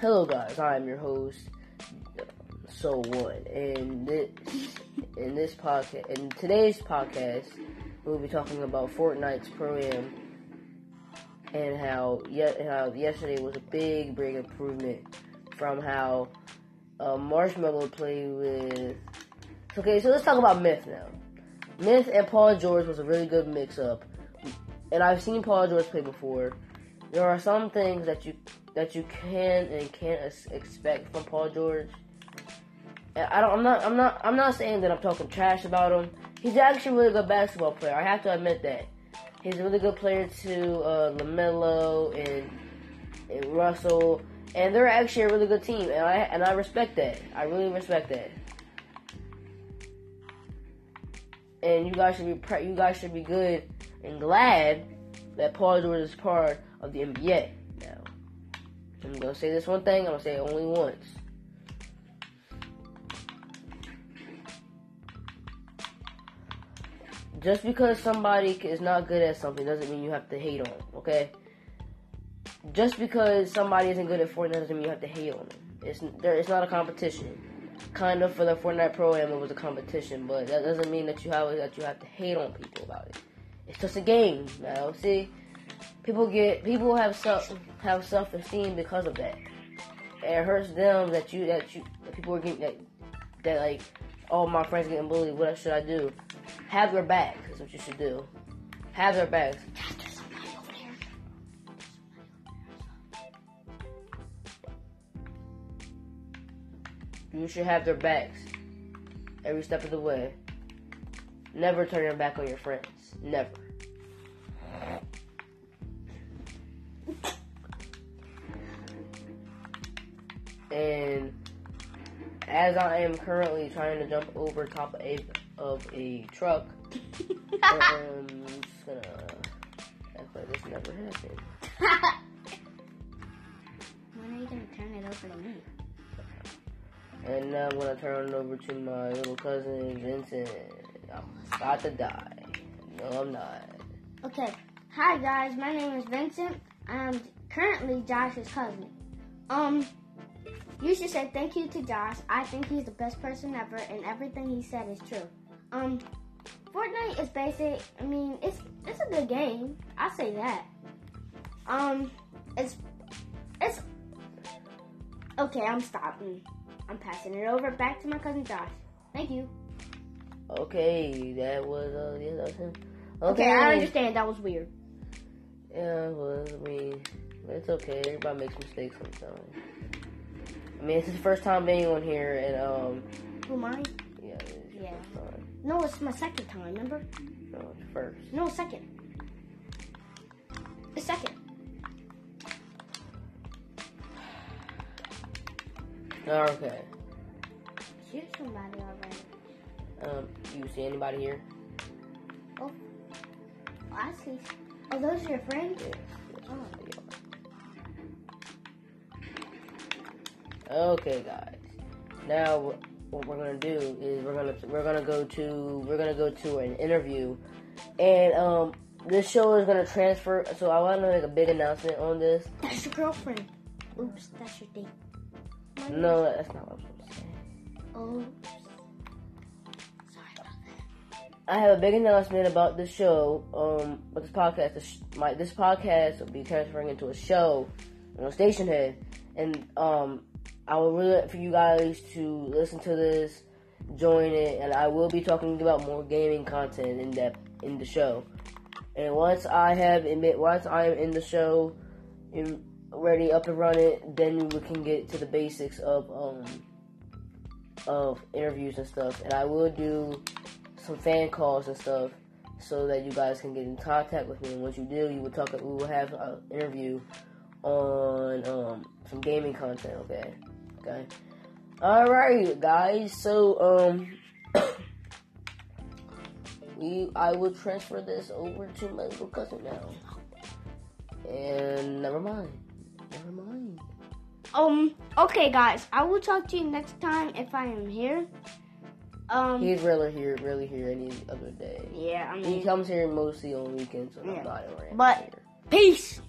Hello, guys. I'm your host, So One, and this in this podcast, in today's podcast, we'll be talking about Fortnite's pro am and how yet how yesterday was a big, big improvement from how uh, Marshmello played with. Okay, so let's talk about Myth now. Myth and Paul George was a really good mix-up, and I've seen Paul George play before. There are some things that you that you can and can't expect from Paul George. And I don't. I'm not. I'm not. I'm not saying that I'm talking trash about him. He's actually a really good basketball player. I have to admit that. He's a really good player to uh, LaMelo and and Russell, and they're actually a really good team, and I and I respect that. I really respect that. And you guys should be pre- you guys should be good and glad that Paul George is part of the NBA. Now, I'm gonna say this one thing. I'm gonna say it only once. Just because somebody is not good at something doesn't mean you have to hate on them, okay? Just because somebody isn't good at Fortnite doesn't mean you have to hate on them. It's there. It's not a competition. Kind of for the Fortnite Pro Am, it was a competition, but that doesn't mean that you have that you have to hate on people about it. It's just a game, now. See, people get people have self have self esteem because of that. And it hurts them that you that you that people are getting that that like, oh my friends getting bullied. What should I do? Have their back is what you should do. Have their backs. You should have their backs every step of the way. Never turn your back on your friends. Never. And as I am currently trying to jump over top of a, of a truck, I'm just gonna act like this never happened. when are you gonna turn it over to me? And now I'm gonna turn it over to my little cousin Vincent. I'm about to die. No, I'm not. Okay. Hi guys, my name is Vincent. I'm currently Josh's cousin. Um, you should say thank you to Josh. I think he's the best person ever, and everything he said is true. Um, Fortnite is basic. I mean, it's it's a good game. I say that. Um, it's it's okay. I'm stopping. I'm passing it over back to my cousin Josh. Thank you. Okay, that was uh, yeah, that was him. Okay, Okay, I understand. That was weird. Yeah, it was. I mean, it's okay. Everybody makes mistakes sometimes. I mean, it's his first time being on here, and um, Who mine? yeah, Yeah. No, it's my second time. Remember? No, it's first. No, second. The second. Okay. Shoot somebody already. Um, you see anybody here? Oh, I see. Oh, those are your friends? Yes. yes, Oh. Okay, guys. Now what we're gonna do is we're gonna we're gonna go to we're gonna go to an interview, and um this show is gonna transfer. So I want to make a big announcement on this. That's your girlfriend. Oops, that's your date. My- No, that's not what I'm supposed to say. Oops. Sorry about that. I have a big announcement about this show. Um, but this podcast, this, sh- my this podcast will be transferring into a show, you know, Stationhead, and um, I would really like for you guys to listen to this, join it, and I will be talking about more gaming content in depth in the show. And once I have admit, once I am in the show, ready up and running, then we can get to the basics of um of interviews and stuff. And I will do some fan calls and stuff so that you guys can get in contact with me. And once you do, you will talk. We will have an interview on um, some gaming content. Okay, okay. All right, guys. So um, we I will transfer this over to my little cousin now. And never mind, never mind. Um, okay, guys. I will talk to you next time if I am here. Um, He's really here, really here any other day. yeah, I He comes here mostly on weekends when Yeah. I'm not around But- here. peace.